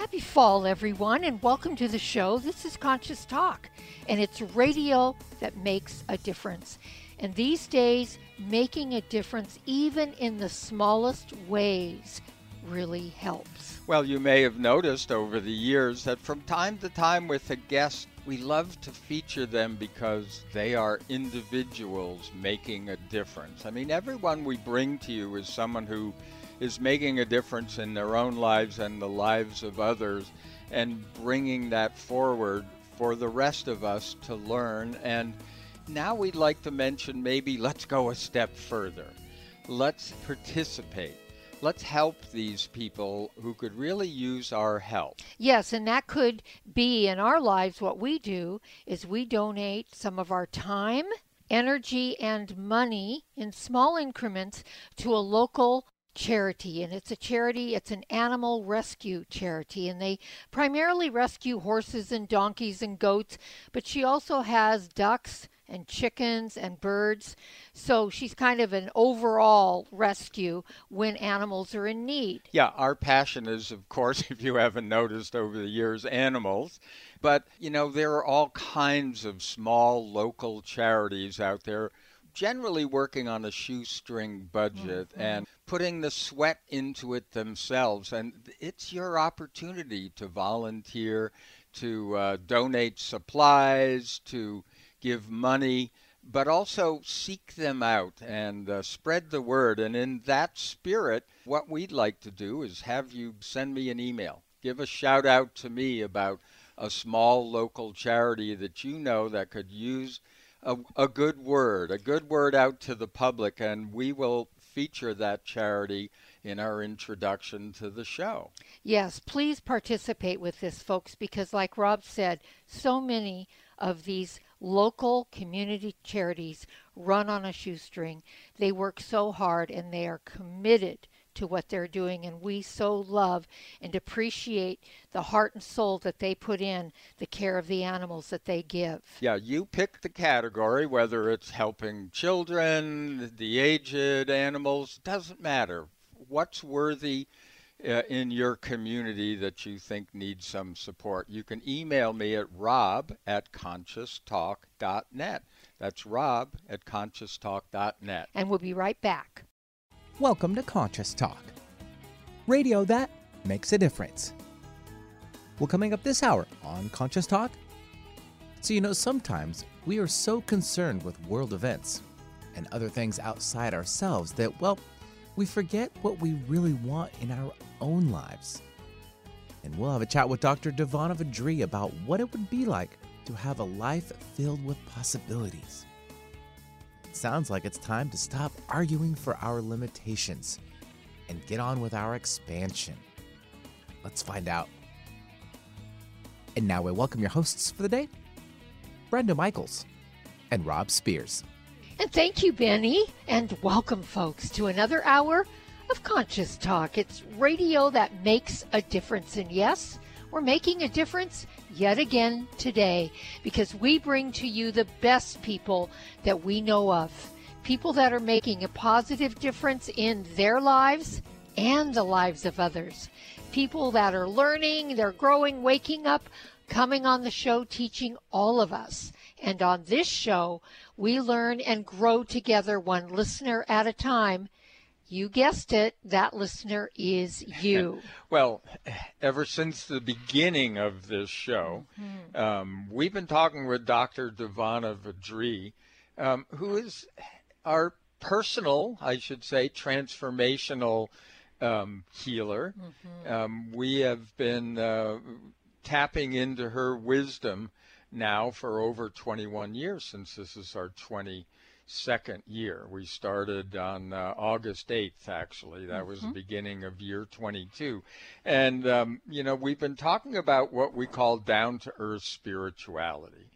Happy fall, everyone, and welcome to the show. This is Conscious Talk, and it's radio that makes a difference. And these days, making a difference, even in the smallest ways, really helps. Well, you may have noticed over the years that from time to time with a guest, we love to feature them because they are individuals making a difference. I mean, everyone we bring to you is someone who is making a difference in their own lives and the lives of others and bringing that forward for the rest of us to learn. And now we'd like to mention maybe let's go a step further. Let's participate. Let's help these people who could really use our help. Yes, and that could be in our lives what we do is we donate some of our time, energy, and money in small increments to a local charity and it's a charity it's an animal rescue charity and they primarily rescue horses and donkeys and goats but she also has ducks and chickens and birds so she's kind of an overall rescue when animals are in need. Yeah our passion is of course if you haven't noticed over the years animals but you know there are all kinds of small local charities out there generally working on a shoestring budget mm-hmm. and putting the sweat into it themselves. And it's your opportunity to volunteer, to uh, donate supplies, to give money, but also seek them out and uh, spread the word. And in that spirit, what we'd like to do is have you send me an email. Give a shout out to me about a small local charity that you know that could use a, a good word, a good word out to the public, and we will feature that charity in our introduction to the show. Yes, please participate with this, folks, because, like Rob said, so many of these local community charities run on a shoestring. They work so hard and they are committed to what they're doing. And we so love and appreciate the heart and soul that they put in the care of the animals that they give. Yeah, you pick the category, whether it's helping children, the aged, animals, doesn't matter. What's worthy uh, in your community that you think needs some support? You can email me at rob at conscioustalk.net. That's rob at conscioustalk.net. And we'll be right back. Welcome to Conscious Talk, radio that makes a difference. Well, coming up this hour on Conscious Talk. So, you know, sometimes we are so concerned with world events and other things outside ourselves that, well, we forget what we really want in our own lives. And we'll have a chat with Dr. Devana Vadri about what it would be like to have a life filled with possibilities. Sounds like it's time to stop arguing for our limitations and get on with our expansion. Let's find out. And now we welcome your hosts for the day Brenda Michaels and Rob Spears. And thank you, Benny. And welcome, folks, to another hour of Conscious Talk. It's radio that makes a difference. And yes, we're making a difference yet again today because we bring to you the best people that we know of. People that are making a positive difference in their lives and the lives of others. People that are learning, they're growing, waking up, coming on the show, teaching all of us. And on this show, we learn and grow together one listener at a time you guessed it, that listener is you. well, ever since the beginning of this show, mm-hmm. um, we've been talking with Dr. Devana Vadri, um, who is our personal, I should say, transformational um, healer. Mm-hmm. Um, we have been uh, tapping into her wisdom now for over 21 years since this is our 20- second year. We started on uh, August 8th, actually. That mm-hmm. was the mm-hmm. beginning of year 22. And, um, you know, we've been talking about what we call down to earth spirituality.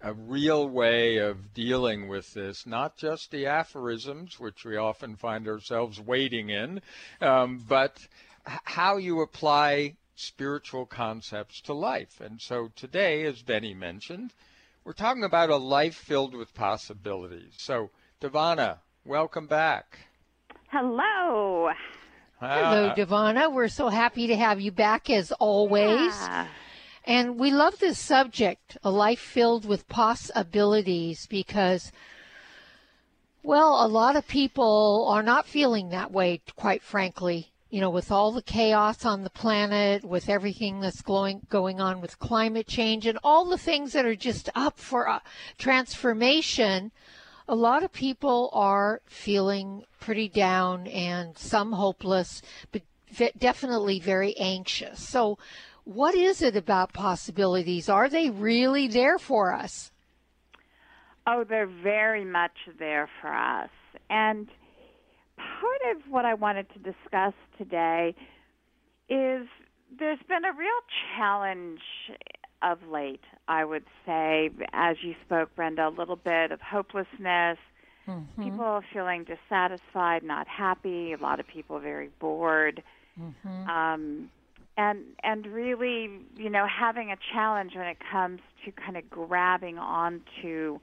a real way of dealing with this, not just the aphorisms, which we often find ourselves wading in, um, but how you apply spiritual concepts to life. And so today, as Benny mentioned, we're talking about a life filled with possibilities. So, Devana, welcome back. Hello. Hello, uh, Devana. We're so happy to have you back as always. Yeah. And we love this subject, a life filled with possibilities, because, well, a lot of people are not feeling that way, quite frankly you know, with all the chaos on the planet, with everything that's going going on with climate change, and all the things that are just up for uh, transformation, a lot of people are feeling pretty down and some hopeless, but definitely very anxious. So, what is it about possibilities? Are they really there for us? Oh, they're very much there for us, and part of what I wanted to discuss today is there's been a real challenge of late, I would say, as you spoke, Brenda, a little bit of hopelessness. Mm-hmm. People feeling dissatisfied, not happy. A lot of people very bored, mm-hmm. um, and and really, you know, having a challenge when it comes to kind of grabbing onto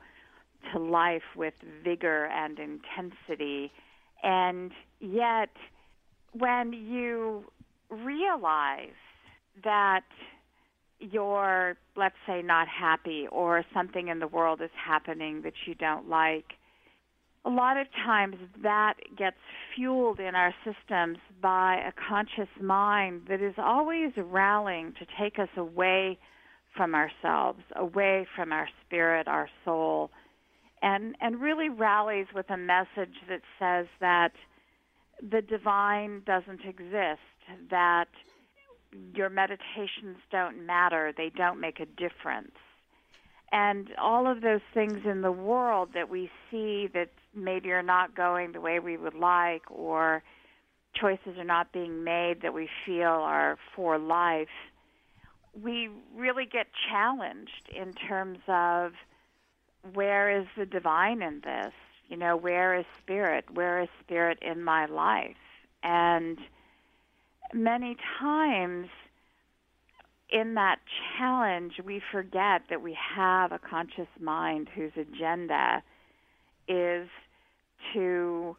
to life with vigor and intensity and yet, when you realize that you're, let's say, not happy or something in the world is happening that you don't like, a lot of times that gets fueled in our systems by a conscious mind that is always rallying to take us away from ourselves, away from our spirit, our soul, and and really rallies with a message that says that the divine doesn't exist, that your meditations don't matter, they don't make a difference. And all of those things in the world that we see that maybe are not going the way we would like or choices are not being made that we feel are for life, we really get challenged in terms of where is the divine in this? You know, where is spirit? Where is spirit in my life? And many times in that challenge, we forget that we have a conscious mind whose agenda is to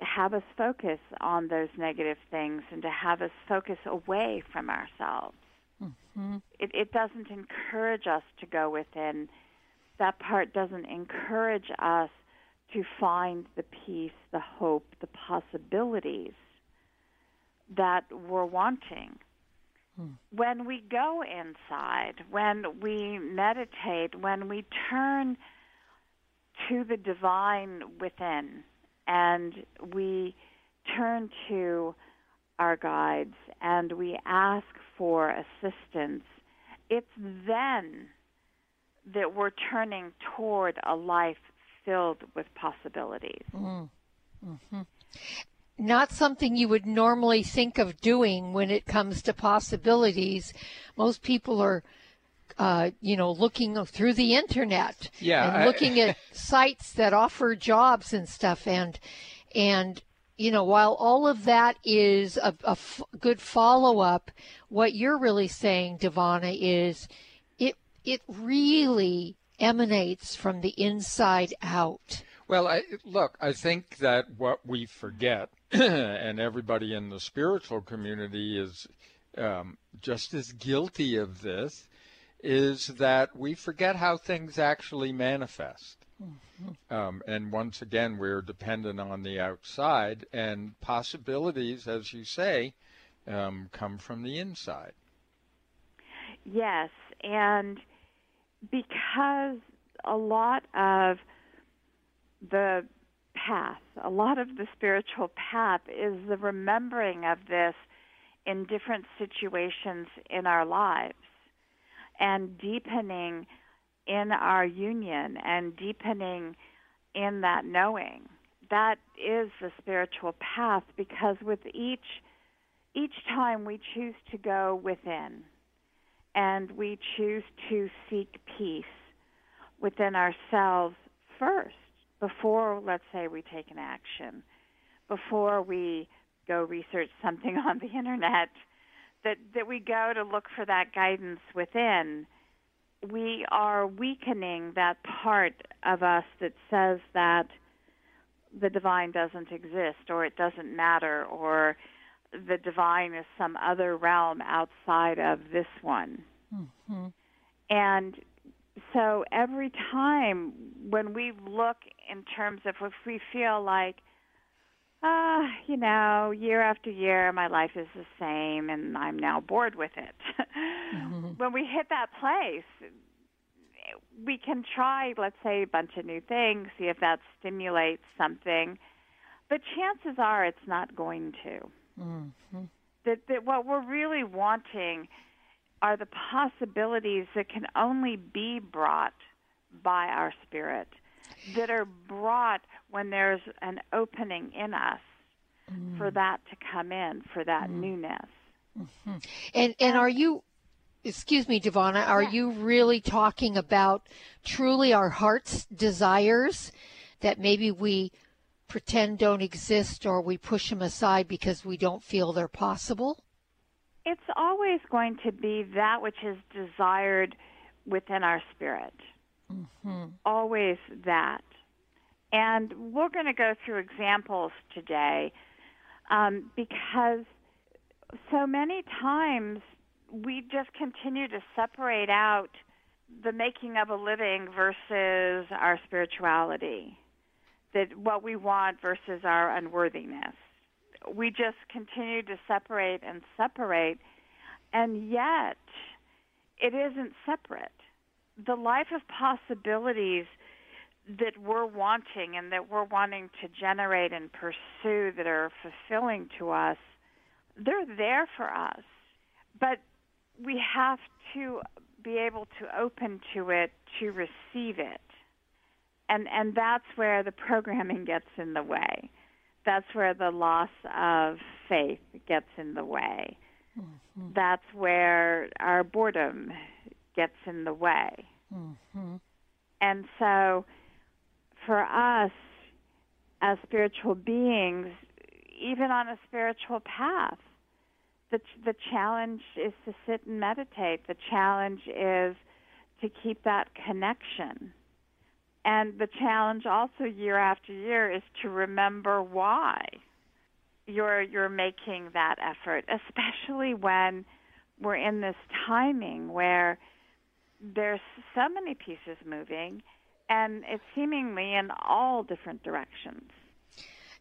have us focus on those negative things and to have us focus away from ourselves. Mm-hmm. It, it doesn't encourage us to go within that part doesn't encourage us to find the peace, the hope, the possibilities that we're wanting. Hmm. When we go inside, when we meditate, when we turn to the divine within and we turn to our guides and we ask for assistance, it's then that we're turning toward a life filled with possibilities. Mm. Mm-hmm. Not something you would normally think of doing when it comes to possibilities. Most people are, uh, you know, looking through the internet yeah, and I... looking at sites that offer jobs and stuff. And and you know, while all of that is a, a f- good follow up, what you're really saying, Devana, is it really emanates from the inside out. Well, I, look, I think that what we forget, and everybody in the spiritual community is um, just as guilty of this, is that we forget how things actually manifest. Mm-hmm. Um, and once again, we're dependent on the outside, and possibilities, as you say, um, come from the inside. Yes, and because a lot of the path, a lot of the spiritual path is the remembering of this in different situations in our lives and deepening in our union and deepening in that knowing. That is the spiritual path because with each each time we choose to go within and we choose to seek peace, within ourselves first before, let's say, we take an action, before we go research something on the internet, that, that we go to look for that guidance within, we are weakening that part of us that says that the divine doesn't exist or it doesn't matter or the divine is some other realm outside of this one. Mm-hmm. And so every time when we look in terms of if we feel like, ah, uh, you know, year after year my life is the same and I'm now bored with it. mm-hmm. When we hit that place, we can try, let's say, a bunch of new things, see if that stimulates something, but chances are it's not going to. Mm-hmm. That, that what we're really wanting are the possibilities that can only be brought by our spirit, that are brought when there's an opening in us mm. for that to come in, for that mm. newness. Mm-hmm. And and are you excuse me, Devana, are yeah. you really talking about truly our heart's desires that maybe we pretend don't exist or we push them aside because we don't feel they're possible? It's always going to be that which is desired within our spirit. Mm-hmm. Always that. And we're going to go through examples today um, because so many times we just continue to separate out the making of a living versus our spirituality, that what we want versus our unworthiness. We just continue to separate and separate, and yet it isn't separate. The life of possibilities that we're wanting and that we're wanting to generate and pursue that are fulfilling to us, they're there for us. But we have to be able to open to it to receive it. And and that's where the programming gets in the way. That's where the loss of faith gets in the way. Mm-hmm. That's where our boredom gets in the way. Mm-hmm. And so for us as spiritual beings, even on a spiritual path, the the challenge is to sit and meditate. The challenge is to keep that connection. And the challenge also year after year is to remember why you're you're making that effort, especially when we're in this timing where there's so many pieces moving and it's seemingly in all different directions.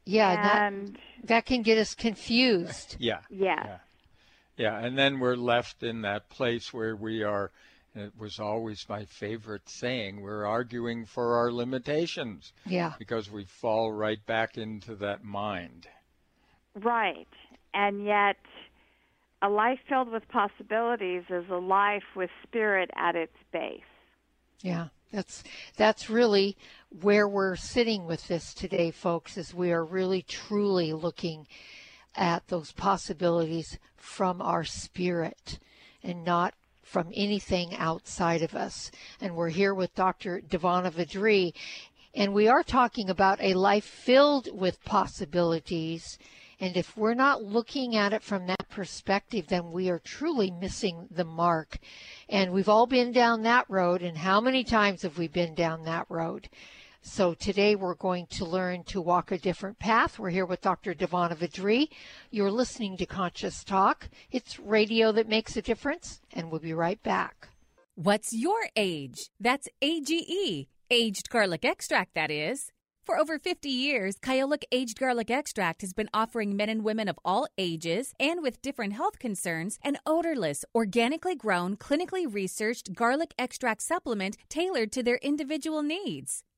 Yeah, and that, that can get us confused. Yeah. Yeah. yeah. Yeah, and then we're left in that place where we are. It was always my favorite saying. We're arguing for our limitations. Yeah. Because we fall right back into that mind. Right. And yet, a life filled with possibilities is a life with spirit at its base. Yeah. That's that's really where we're sitting with this today, folks, is we are really truly looking at those possibilities from our spirit and not from anything outside of us. And we're here with Dr. Devana Vadri, and we are talking about a life filled with possibilities. And if we're not looking at it from that perspective, then we are truly missing the mark. And we've all been down that road. And how many times have we been down that road? So today we're going to learn to walk a different path. We're here with Dr. Devana Vadri. You're listening to Conscious Talk. It's radio that makes a difference, and we'll be right back. What's your age? That's AGE, aged garlic extract, that is. For over 50 years, Kyolic Aged Garlic Extract has been offering men and women of all ages and with different health concerns an odorless, organically grown, clinically researched garlic extract supplement tailored to their individual needs.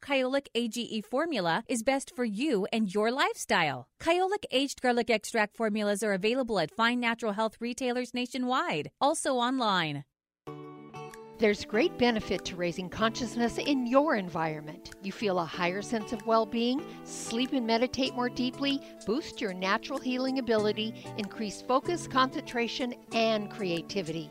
Kyolic AGE formula is best for you and your lifestyle. Kyolic aged garlic extract formulas are available at fine natural health retailers nationwide, also online. There's great benefit to raising consciousness in your environment. You feel a higher sense of well being, sleep and meditate more deeply, boost your natural healing ability, increase focus, concentration, and creativity.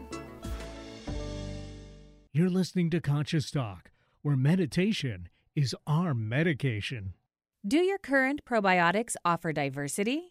You're listening to Conscious Talk, where meditation is our medication. Do your current probiotics offer diversity?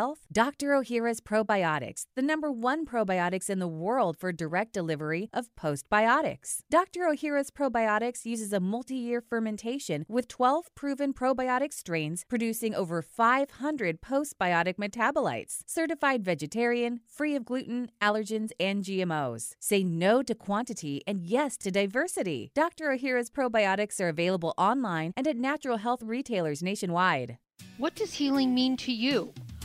health? Dr. Ohhira's Probiotics, the number one probiotics in the world for direct delivery of postbiotics. Dr. Ohhira's Probiotics uses a multi year fermentation with 12 proven probiotic strains producing over 500 postbiotic metabolites. Certified vegetarian, free of gluten, allergens, and GMOs. Say no to quantity and yes to diversity. Dr. Ohhira's Probiotics are available online and at natural health retailers nationwide. What does healing mean to you?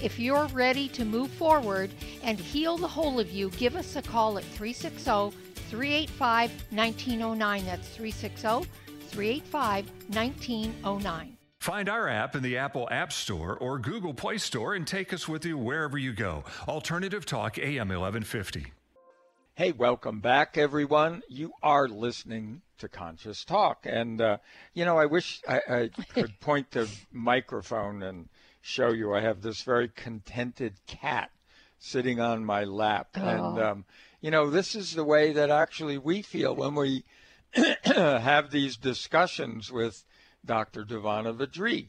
If you're ready to move forward and heal the whole of you, give us a call at 360 385 1909. That's 360 385 1909. Find our app in the Apple App Store or Google Play Store and take us with you wherever you go. Alternative Talk AM 1150. Hey, welcome back, everyone. You are listening to Conscious Talk. And, uh, you know, I wish I, I could point the microphone and show you I have this very contented cat sitting on my lap. Oh. And, um, you know, this is the way that actually we feel when we have these discussions with Dr. Devana Vadri.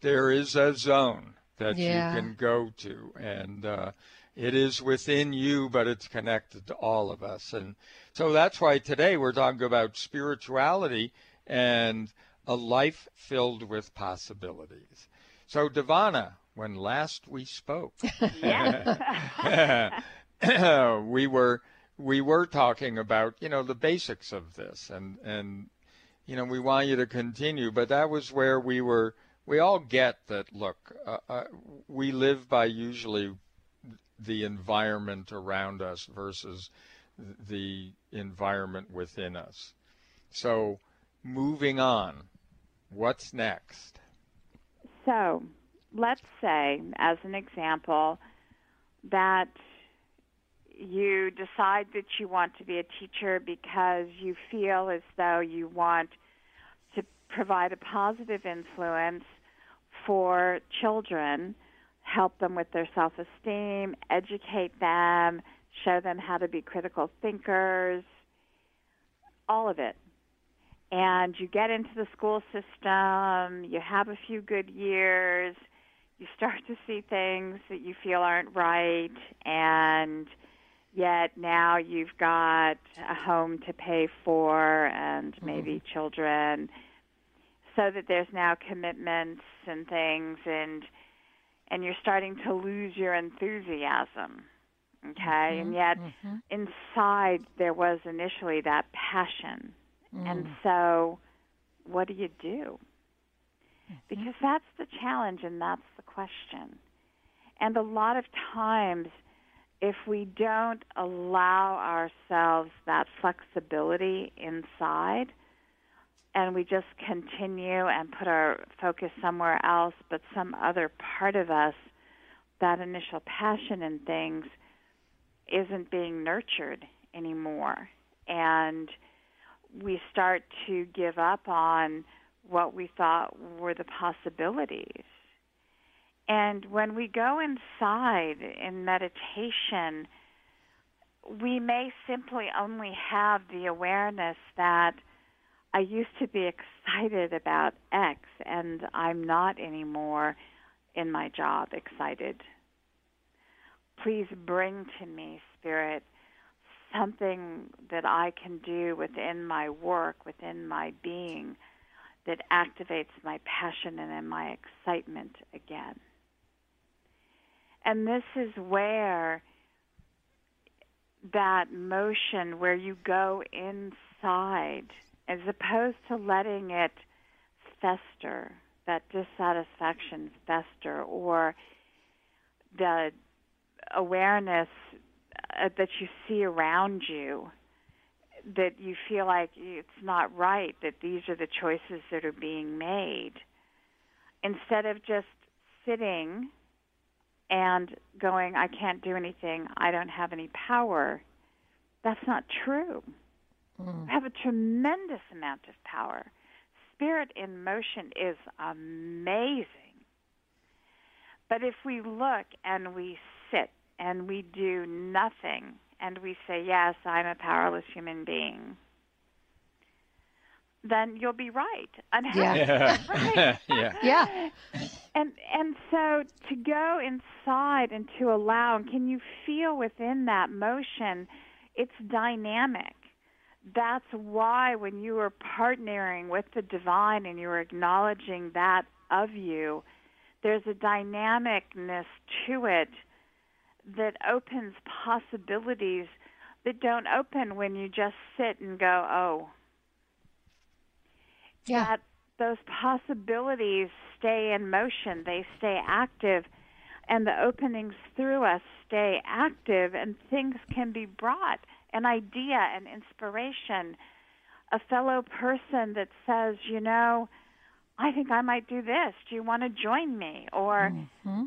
There is a zone that yeah. you can go to, and uh, it is within you, but it's connected to all of us. And so that's why today we're talking about spirituality and a life filled with possibilities. So, Devana, when last we spoke, we were we were talking about you know the basics of this, and and you know we want you to continue, but that was where we were. We all get that. Look, uh, uh, we live by usually the environment around us versus the environment within us. So moving on. What's next? So, let's say, as an example, that you decide that you want to be a teacher because you feel as though you want to provide a positive influence for children, help them with their self esteem, educate them, show them how to be critical thinkers, all of it. And you get into the school system, you have a few good years, you start to see things that you feel aren't right, and yet now you've got a home to pay for and mm-hmm. maybe mm-hmm. children so that there's now commitments and things and and you're starting to lose your enthusiasm okay mm-hmm. and yet mm-hmm. inside there was initially that passion mm. and so what do you do mm-hmm. because that's the challenge and that's the question and a lot of times if we don't allow ourselves that flexibility inside and we just continue and put our focus somewhere else, but some other part of us, that initial passion in things, isn't being nurtured anymore. And we start to give up on what we thought were the possibilities. And when we go inside in meditation, we may simply only have the awareness that I used to be excited about X and I'm not anymore in my job excited. Please bring to me, Spirit, something that I can do within my work, within my being, that activates my passion and then my excitement again. And this is where that motion, where you go inside, as opposed to letting it fester, that dissatisfaction fester, or the awareness uh, that you see around you that you feel like it's not right that these are the choices that are being made instead of just sitting and going, I can't do anything, I don't have any power, that's not true. Mm. have a tremendous amount of power. Spirit in motion is amazing. But if we look and we and we do nothing and we say, Yes, I'm a powerless human being, then you'll be right. Yeah. Yeah. right. yeah. yeah. And and so to go inside and to allow, and can you feel within that motion? It's dynamic. That's why when you are partnering with the divine and you're acknowledging that of you, there's a dynamicness to it that opens possibilities that don't open when you just sit and go, oh, yeah. that those possibilities stay in motion, they stay active, and the openings through us stay active, and things can be brought an idea, an inspiration, a fellow person that says, you know, I think I might do this. Do you want to join me? Or mm-hmm.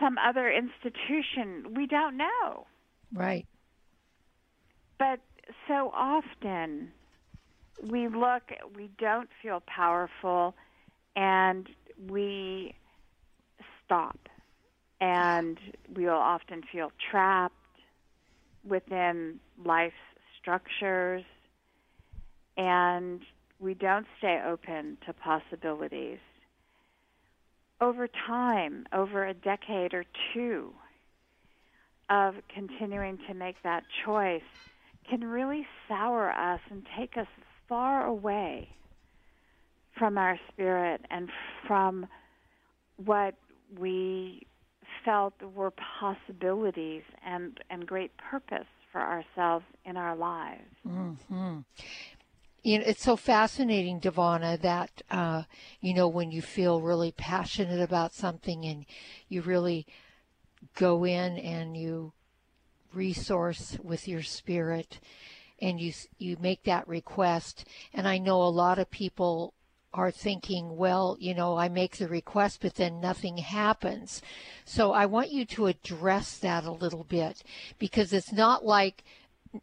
Some other institution. We don't know. Right. But so often we look, we don't feel powerful, and we stop. And we'll often feel trapped within life's structures, and we don't stay open to possibilities. Over time, over a decade or two of continuing to make that choice, can really sour us and take us far away from our spirit and from what we felt were possibilities and, and great purpose for ourselves in our lives. Mm-hmm. You know, it's so fascinating, Devana, that uh, you know when you feel really passionate about something and you really go in and you resource with your spirit and you you make that request and I know a lot of people are thinking, well, you know, I make the request, but then nothing happens. So I want you to address that a little bit because it's not like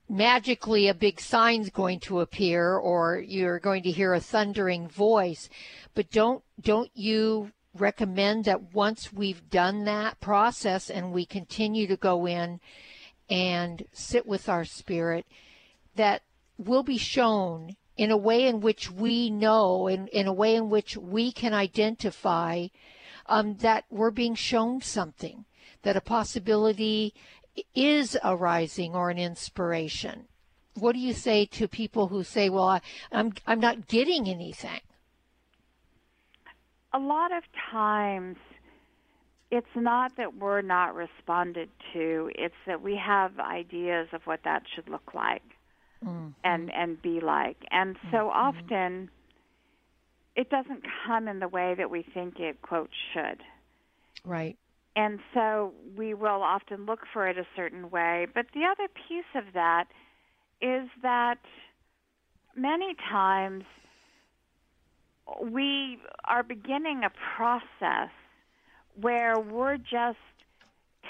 magically a big sign's going to appear or you're going to hear a thundering voice. But don't, don't you recommend that once we've done that process and we continue to go in and sit with our spirit, that will be shown in a way in which we know, in, in a way in which we can identify um, that we're being shown something, that a possibility is arising or an inspiration. What do you say to people who say, "Well, I, I'm I'm not getting anything"? A lot of times, it's not that we're not responded to; it's that we have ideas of what that should look like mm-hmm. and and be like. And so mm-hmm. often it doesn't come in the way that we think it quote should. Right. And so we will often look for it a certain way. But the other piece of that is that many times we are beginning a process where we're just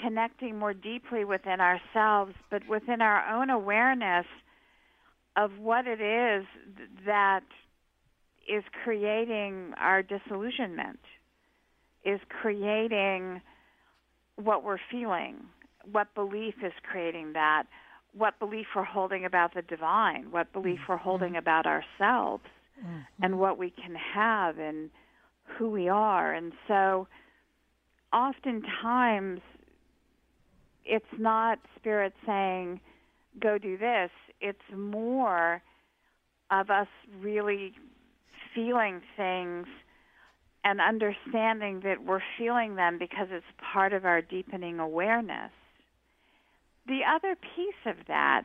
connecting more deeply within ourselves, but within our own awareness of what it is that is creating our disillusionment, is creating what we're feeling, what belief is creating that, what belief we're holding about the divine, what belief we're mm-hmm. holding about ourselves, mm-hmm. and what we can have and who we are. And so oftentimes it's not spirit saying, go do this it's more of us really feeling things and understanding that we're feeling them because it's part of our deepening awareness. The other piece of that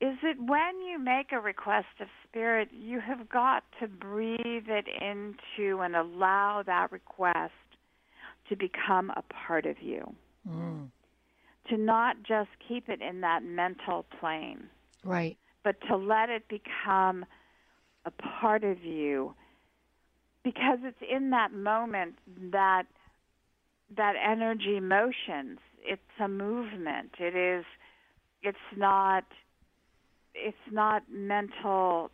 is that when you make a request of spirit, you have got to breathe it into and allow that request to become a part of you. Mm. To not just keep it in that mental plane. Right. But to let it become a part of you because it's in that moment that that energy motions. It's a movement. It is it's not it's not mental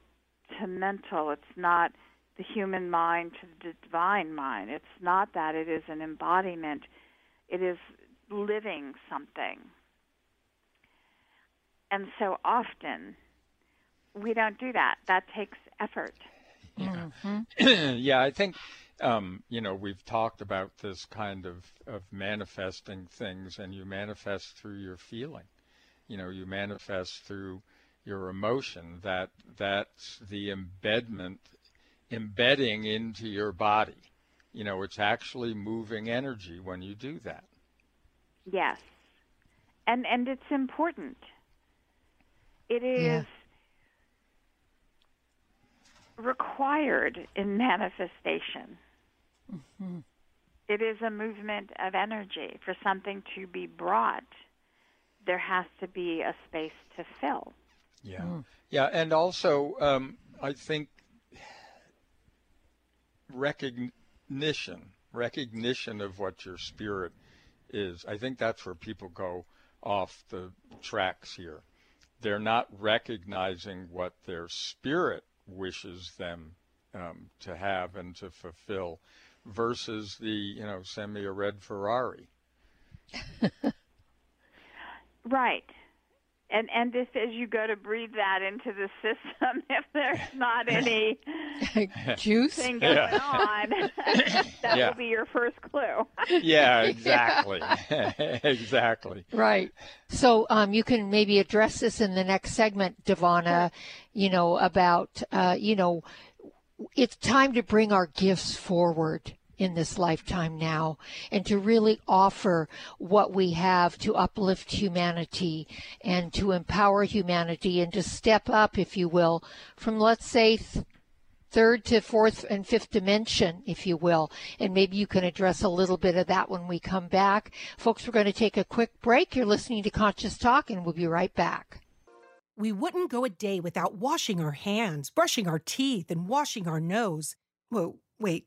to mental. It's not the human mind to the divine mind. It's not that. It is an embodiment. It is living something. And so often we don't do that. That takes effort. Yeah, mm-hmm. yeah I think um, you know we've talked about this kind of of manifesting things, and you manifest through your feeling. You know, you manifest through your emotion. That that's the embedment, embedding into your body. You know, it's actually moving energy when you do that. Yes, and and it's important it is yeah. Required in manifestation. Mm-hmm. It is a movement of energy. For something to be brought, there has to be a space to fill. Yeah. Mm. Yeah. And also, um, I think recognition, recognition of what your spirit is, I think that's where people go off the tracks here they're not recognizing what their spirit wishes them um, to have and to fulfill versus the, you know, send me a red Ferrari. right and and if as you go to breathe that into the system, if there's not any juice thing going yeah. on, that yeah. will be your first clue. yeah, exactly, exactly. Right. So um, you can maybe address this in the next segment, Devana. You know about uh, you know it's time to bring our gifts forward in this lifetime now and to really offer what we have to uplift humanity and to empower humanity and to step up, if you will, from let's say th- third to fourth and fifth dimension, if you will. And maybe you can address a little bit of that when we come back. Folks, we're going to take a quick break. You're listening to Conscious Talk and we'll be right back. we wouldn't go a day without washing our hands, brushing our teeth, and washing our nose. Whoa, wait,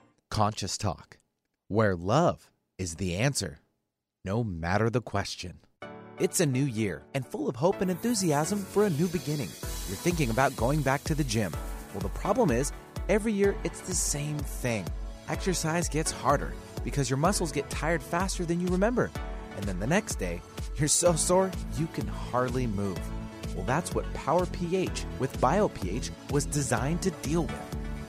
Conscious Talk, where love is the answer, no matter the question. It's a new year and full of hope and enthusiasm for a new beginning. You're thinking about going back to the gym. Well, the problem is, every year it's the same thing. Exercise gets harder because your muscles get tired faster than you remember. And then the next day, you're so sore you can hardly move. Well, that's what Power pH with BioPH was designed to deal with.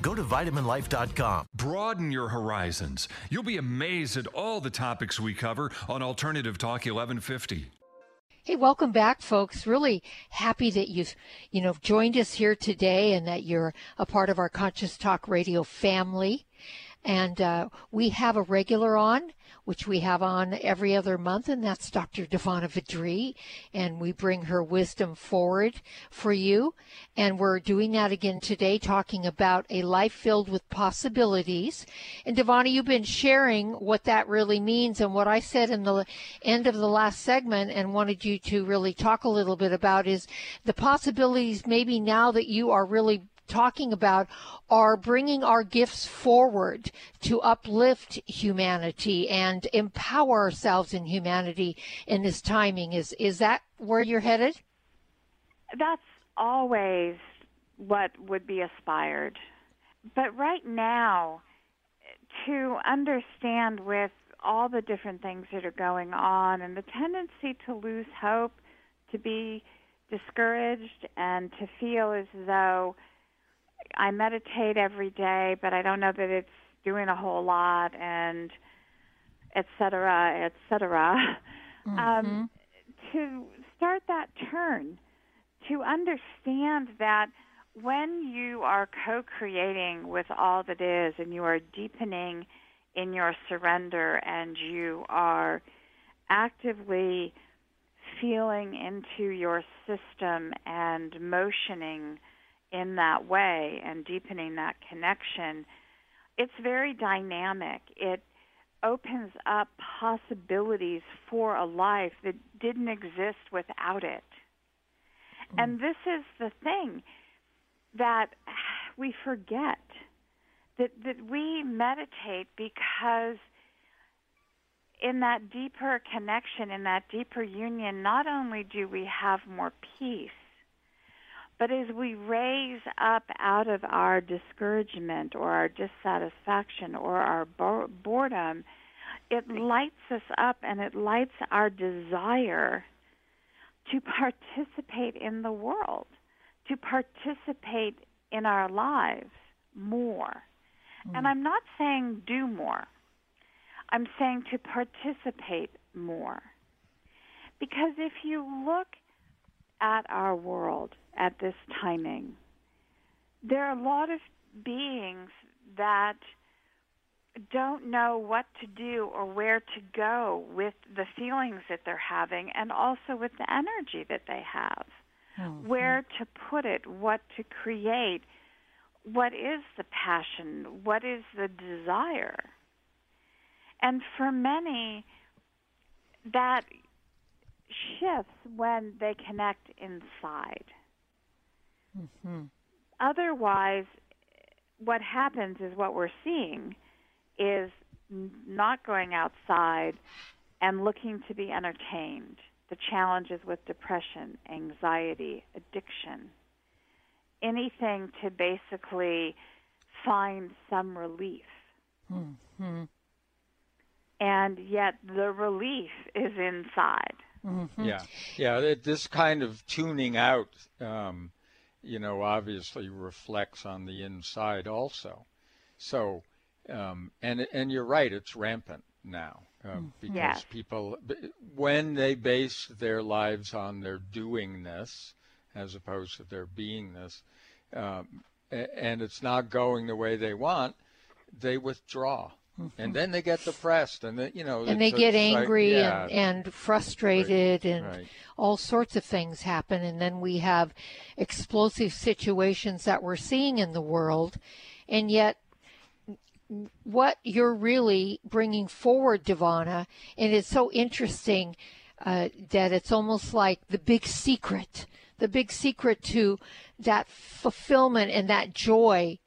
Go to vitaminlife.com. Broaden your horizons. You'll be amazed at all the topics we cover on Alternative Talk 1150. Hey, welcome back, folks. Really happy that you've, you know, joined us here today and that you're a part of our Conscious Talk Radio family. And uh, we have a regular on which we have on every other month, and that's Dr. Devana Vidri, and we bring her wisdom forward for you. And we're doing that again today, talking about a life filled with possibilities. And Devana, you've been sharing what that really means and what I said in the end of the last segment and wanted you to really talk a little bit about is the possibilities maybe now that you are really talking about are bringing our gifts forward to uplift humanity and empower ourselves in humanity in this timing. Is is that where you're headed? That's always what would be aspired. But right now, to understand with all the different things that are going on and the tendency to lose hope, to be discouraged, and to feel as though I meditate every day, but I don't know that it's doing a whole lot, and et cetera, et cetera. Um, mm-hmm. Um, to start that turn, to understand that when you are co creating with all that is and you are deepening in your surrender and you are actively feeling into your system and motioning in that way and deepening that connection, it's very dynamic. It opens up possibilities for a life that didn't exist without it. Mm. And this is the thing that we forget that that we meditate because in that deeper connection in that deeper union not only do we have more peace but as we raise up out of our discouragement or our dissatisfaction or our boredom it lights us up and it lights our desire to participate in the world to participate in our lives more. Mm. And I'm not saying do more. I'm saying to participate more. Because if you look at our world at this timing, there are a lot of beings that don't know what to do or where to go with the feelings that they're having and also with the energy that they have mm-hmm. where to put it, what to create, what is the passion, what is the desire. And for many, that shifts when they connect inside. Mm-hmm. Otherwise, what happens is what we're seeing is not going outside and looking to be entertained the challenges with depression, anxiety, addiction, anything to basically find some relief. Mm-hmm. And yet the relief is inside. Mm-hmm. Yeah, yeah. This kind of tuning out, um, you know, obviously reflects on the inside also. So, um, and and you're right, it's rampant now um, because yes. people, when they base their lives on their doingness as opposed to their beingness, um, and it's not going the way they want, they withdraw. And then they get depressed, and then you know, and they get angry like, yeah. and, and frustrated, right. and right. all sorts of things happen. And then we have explosive situations that we're seeing in the world, and yet what you're really bringing forward, Devana. And it's so interesting uh, that it's almost like the big secret. The big secret to that fulfillment and that joy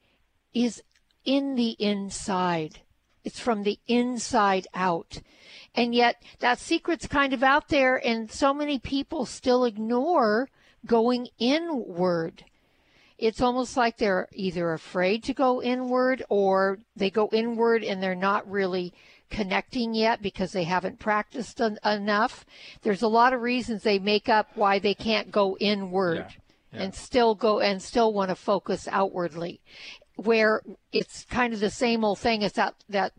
is in the inside. It's from the inside out. And yet that secret's kind of out there and so many people still ignore going inward it's almost like they're either afraid to go inward or they go inward and they're not really connecting yet because they haven't practiced en- enough. There's a lot of reasons they make up why they can't go inward yeah, yeah. and still go and still want to focus outwardly. Where it's kind of the same old thing as that that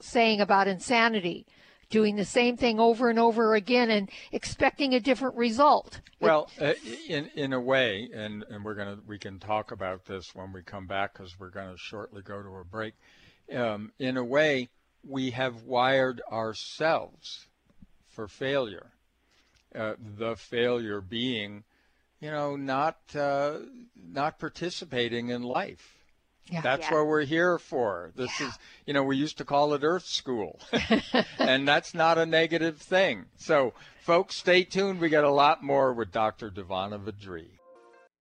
saying about insanity doing the same thing over and over again and expecting a different result. Well, uh, in in a way, and and we're gonna we can talk about this when we come back because we're gonna shortly go to a break. Um, in a way, we have wired ourselves for failure. Uh, the failure being, you know, not uh, not participating in life yeah. That's yeah. what we're here for. This yeah. is, you know, we used to call it Earth School, and that's not a negative thing. So, folks, stay tuned. We got a lot more with Dr. Devana Vadri.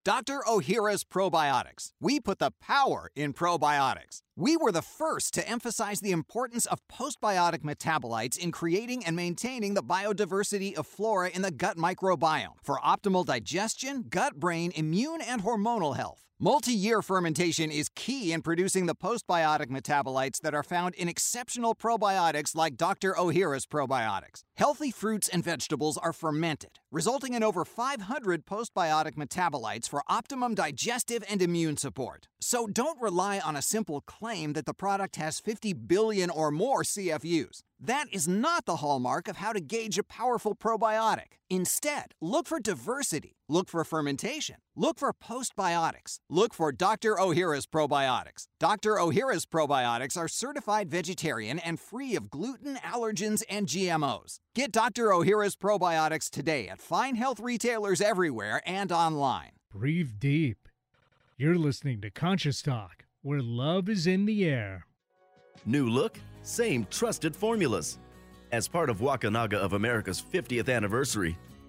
Dr. Ohhira's Probiotics. We put the power in probiotics. We were the first to emphasize the importance of postbiotic metabolites in creating and maintaining the biodiversity of flora in the gut microbiome for optimal digestion, gut brain, immune, and hormonal health. Multi year fermentation is key in producing the postbiotic metabolites that are found in exceptional probiotics like Dr. Ohhira's probiotics. Healthy fruits and vegetables are fermented, resulting in over 500 postbiotic metabolites for optimum digestive and immune support. So don't rely on a simple claim that the product has 50 billion or more CFUs. That is not the hallmark of how to gauge a powerful probiotic. Instead, look for diversity, look for fermentation, look for postbiotics, look for Dr. Ohhira's probiotics. Dr. Ohhira's probiotics are certified vegetarian and free of gluten, allergens, and GMOs. Get Dr. Ohhira's probiotics today at fine health retailers everywhere and online. Breathe deep. You're listening to Conscious Talk, where love is in the air. New look, same trusted formulas. As part of Wakunaga of America's 50th anniversary,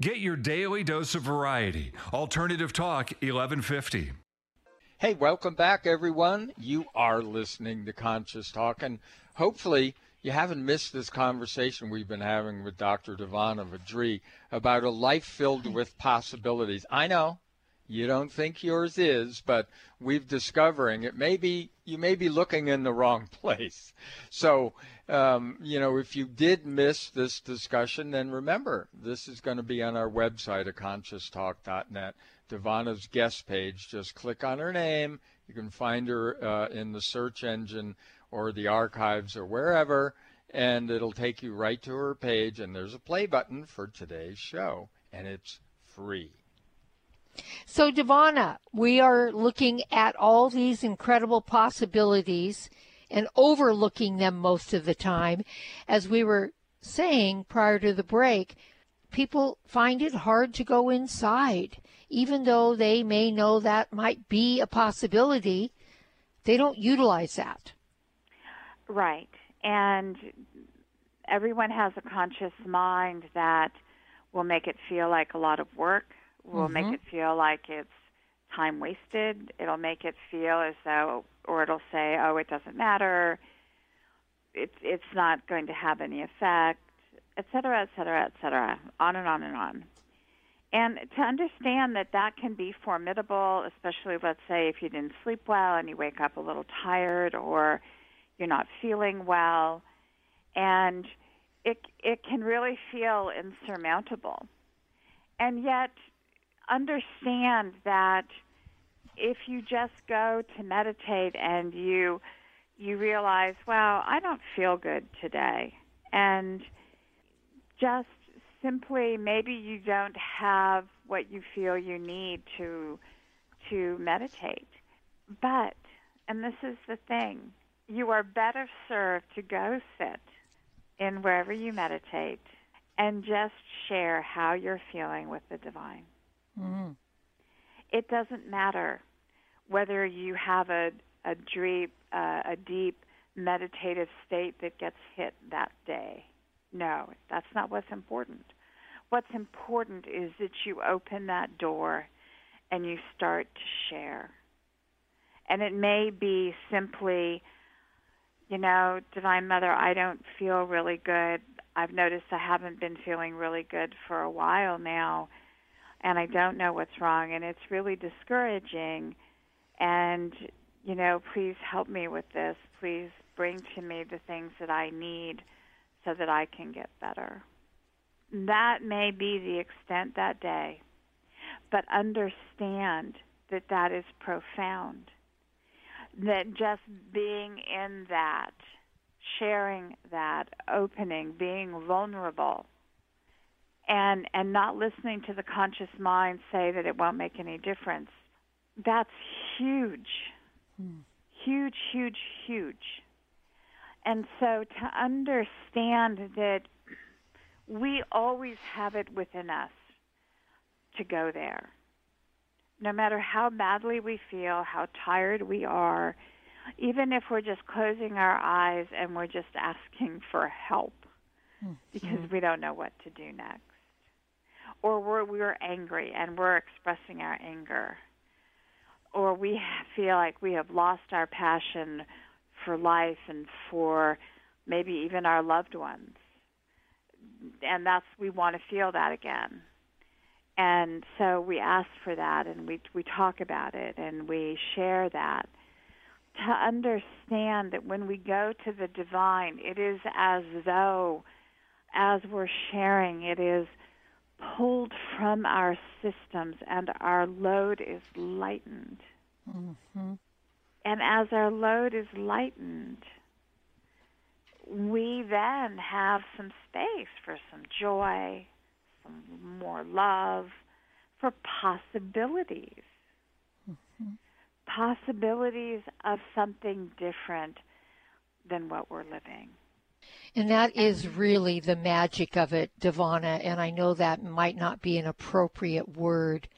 Get your daily dose of variety. Alternative Talk 1150. Hey, welcome back, everyone. You are listening to Conscious Talk, and hopefully, you haven't missed this conversation we've been having with Dr. Devana Vadri about a life filled with possibilities. I know you don't think yours is, but we've discovering it. Maybe you may be looking in the wrong place. So um, you know, if you did miss this discussion, then remember, this is going to be on our website at conscioustalk.net. Devana's guest page, just click on her name. You can find her uh, in the search engine or the archives or wherever, and it'll take you right to her page. And there's a play button for today's show, and it's free. So, Devana, we are looking at all these incredible possibilities and overlooking them most of the time. As we were saying prior to the break, people find it hard to go inside. Even though they may know that might be a possibility, they don't utilize that. Right. And everyone has a conscious mind that will make it feel like a lot of work, will mm-hmm. make it feel like it's time wasted. It'll make it feel as though, or it'll say, "Oh, it doesn't matter. It's it's not going to have any effect," et cetera, et cetera, et cetera, on and on and on. And to understand that that can be formidable, especially let's say if you didn't sleep well and you wake up a little tired or you're not feeling well, and it it can really feel insurmountable. And yet understand that if you just go to meditate and you you realize, wow, I don't feel good today, and just simply maybe you don't have what you feel you need to to meditate. But and this is the thing, you are better served to go sit in wherever you meditate and just share how you're feeling with the divine. Mm-hmm. It doesn't matter whether you have a a deep uh, a deep meditative state that gets hit that day. No, that's not what's important. What's important is that you open that door and you start to share. And it may be simply, you know, Divine Mother, I don't feel really good. I've noticed I haven't been feeling really good for a while now and I don't know what's wrong, and it's really discouraging. And, you know, please help me with this. Please bring to me the things that I need so that I can get better. That may be the extent that day, but understand that that is profound. That just being in that, sharing that, opening, being vulnerable, and and not listening to the conscious mind say that it won't make any difference. That's huge. Hmm. Huge, huge, huge. And so to understand that we always have it within us to go there. No matter how badly we feel, how tired we are, even if we're just closing our eyes and we're just asking for help mm-hmm. because we don't know what to do next. Or we're, we're angry and we're expressing our anger. Or we feel like we have lost our passion for life and for maybe even our loved ones and that's we want to feel that again. And so we ask for that and we we talk about it and we share that to understand that when we go to the divine, it is as though as we're sharing, it is pulled from our systems and our load is lightened. Mm-hmm. And as our load is lightened, we then have some space for some joy, some more love, for possibilities. Mm-hmm. Possibilities of something different than what we're living. And that is really the magic of it, Devana. And I know that might not be an appropriate word,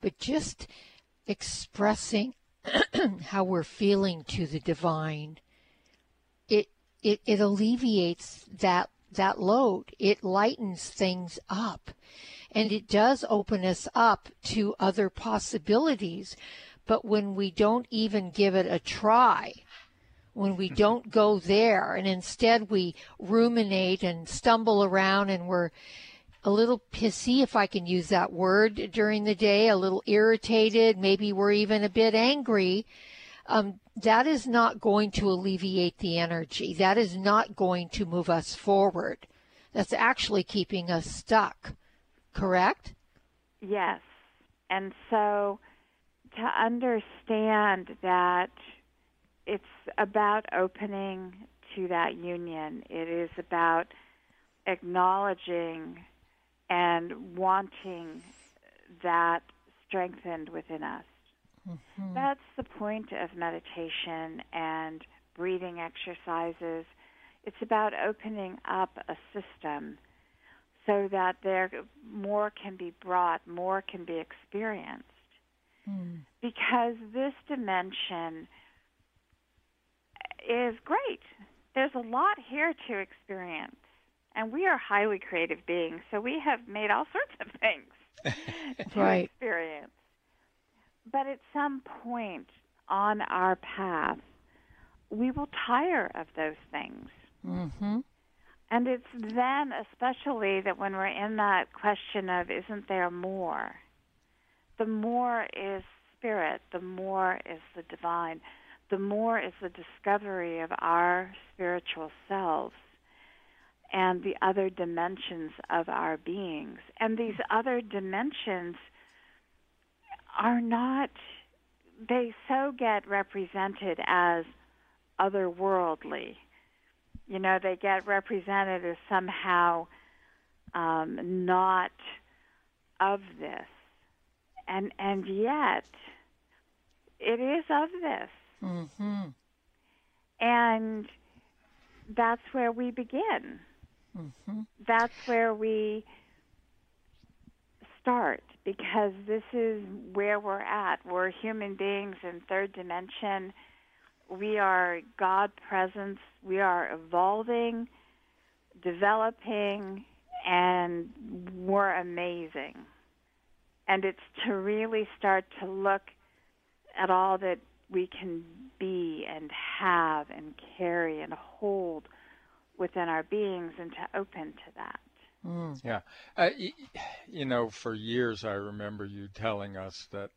but just expressing how we're feeling to the divine it, it alleviates that that load. It lightens things up. And it does open us up to other possibilities. But when we don't even give it a try, when we don't go there and instead we ruminate and stumble around and we're a little pissy, if I can use that word, during the day, a little irritated, maybe we're even a bit angry, um, that is not going to alleviate the energy. That is not going to move us forward. That's actually keeping us stuck, correct? Yes. And so to understand that it's about opening to that union, it is about acknowledging and wanting that strengthened within us. Mm-hmm. That's the point of meditation and breathing exercises. It's about opening up a system so that there more can be brought, more can be experienced. Mm. Because this dimension is great. There's a lot here to experience. And we are highly creative beings, so we have made all sorts of things to right. experience. But at some point on our path, we will tire of those things. Mm-hmm. And it's then, especially, that when we're in that question of, isn't there more? The more is spirit, the more is the divine, the more is the discovery of our spiritual selves and the other dimensions of our beings. And these other dimensions are not they so get represented as otherworldly. You know, they get represented as somehow um, not of this, and and yet it is of this, mm-hmm. and that's where we begin. Mm-hmm. That's where we start because this is where we're at. We're human beings in third dimension. We are God presence. We are evolving, developing, and we're amazing. And it's to really start to look at all that we can be and have and carry and hold within our beings and to open to that. Mm. Yeah. Uh, you know, for years I remember you telling us that,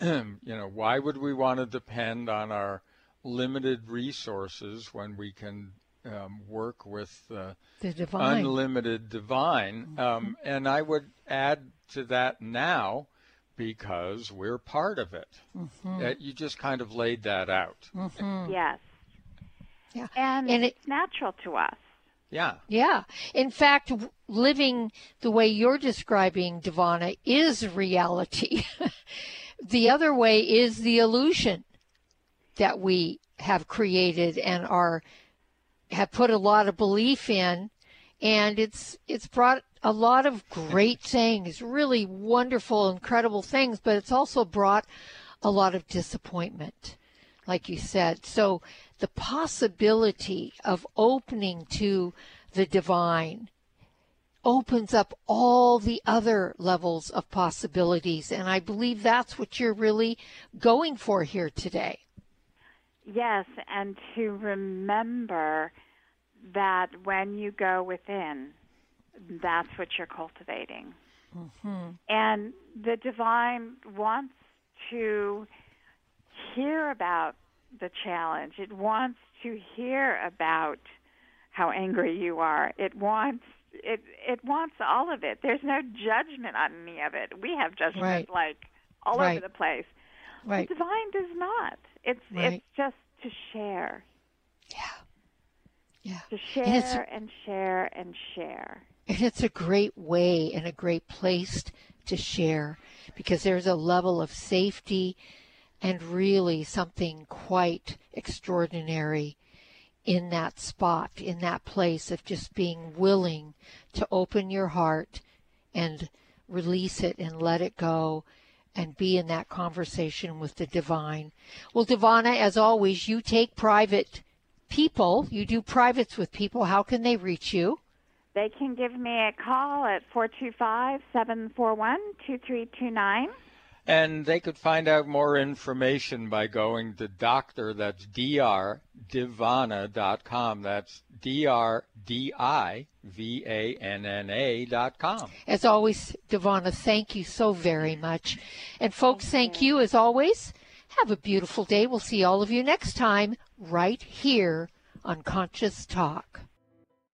you know, why would we want to depend on our limited resources when we can um, work with uh, the divine. unlimited divine. Mm-hmm. Um, and I would add to that now because we're part of it. Mm-hmm. Uh, you just kind of laid that out. Mhm. Yes. Yeah. And, And it- it's natural to us. Yeah. Yeah. In fact, living the way you're describing, Devana, is reality. the other way is the illusion that we have created and are have put a lot of belief in and it's it's brought a lot of great things, really wonderful, incredible things, but it's also brought a lot of disappointment, like you said. So the possibility of opening to the divine opens up all the other levels of possibilities. And I believe that's what you're really going for here today. Yes, and to remember that when you go within, that's what you're cultivating. Mm-hmm. And the divine wants to hear about the challenge. It wants to hear about how angry you are. It wants it it wants all of it. There's no judgment on any of it. We have judgment Right. like all Right. over the place. Right. The divine does not. It's Right. it's just to share. Yeah. Yeah. To And share and share and share. And it's a great way and a great place to share because there's a level of safety and really something quite extraordinary in that spot, in that place of just being willing to open your heart and release it and let it go and be in that conversation with the divine. Well, Devana, as always, you take private people, you do privates with people. How can they reach you? They can give me a call at 425 741 2329. And they could find out more information by going to doctor, that's drdivana.com. That's D-R-D-I-V-A-N-N-A dot com. As always, Devana, thank you so very much. And folks, thank you as always. Have a beautiful day. We'll see all of you next time right here on Conscious Talk.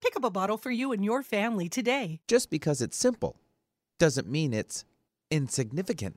Pick up a bottle for you and your family today. Just because it's simple doesn't mean it's insignificant.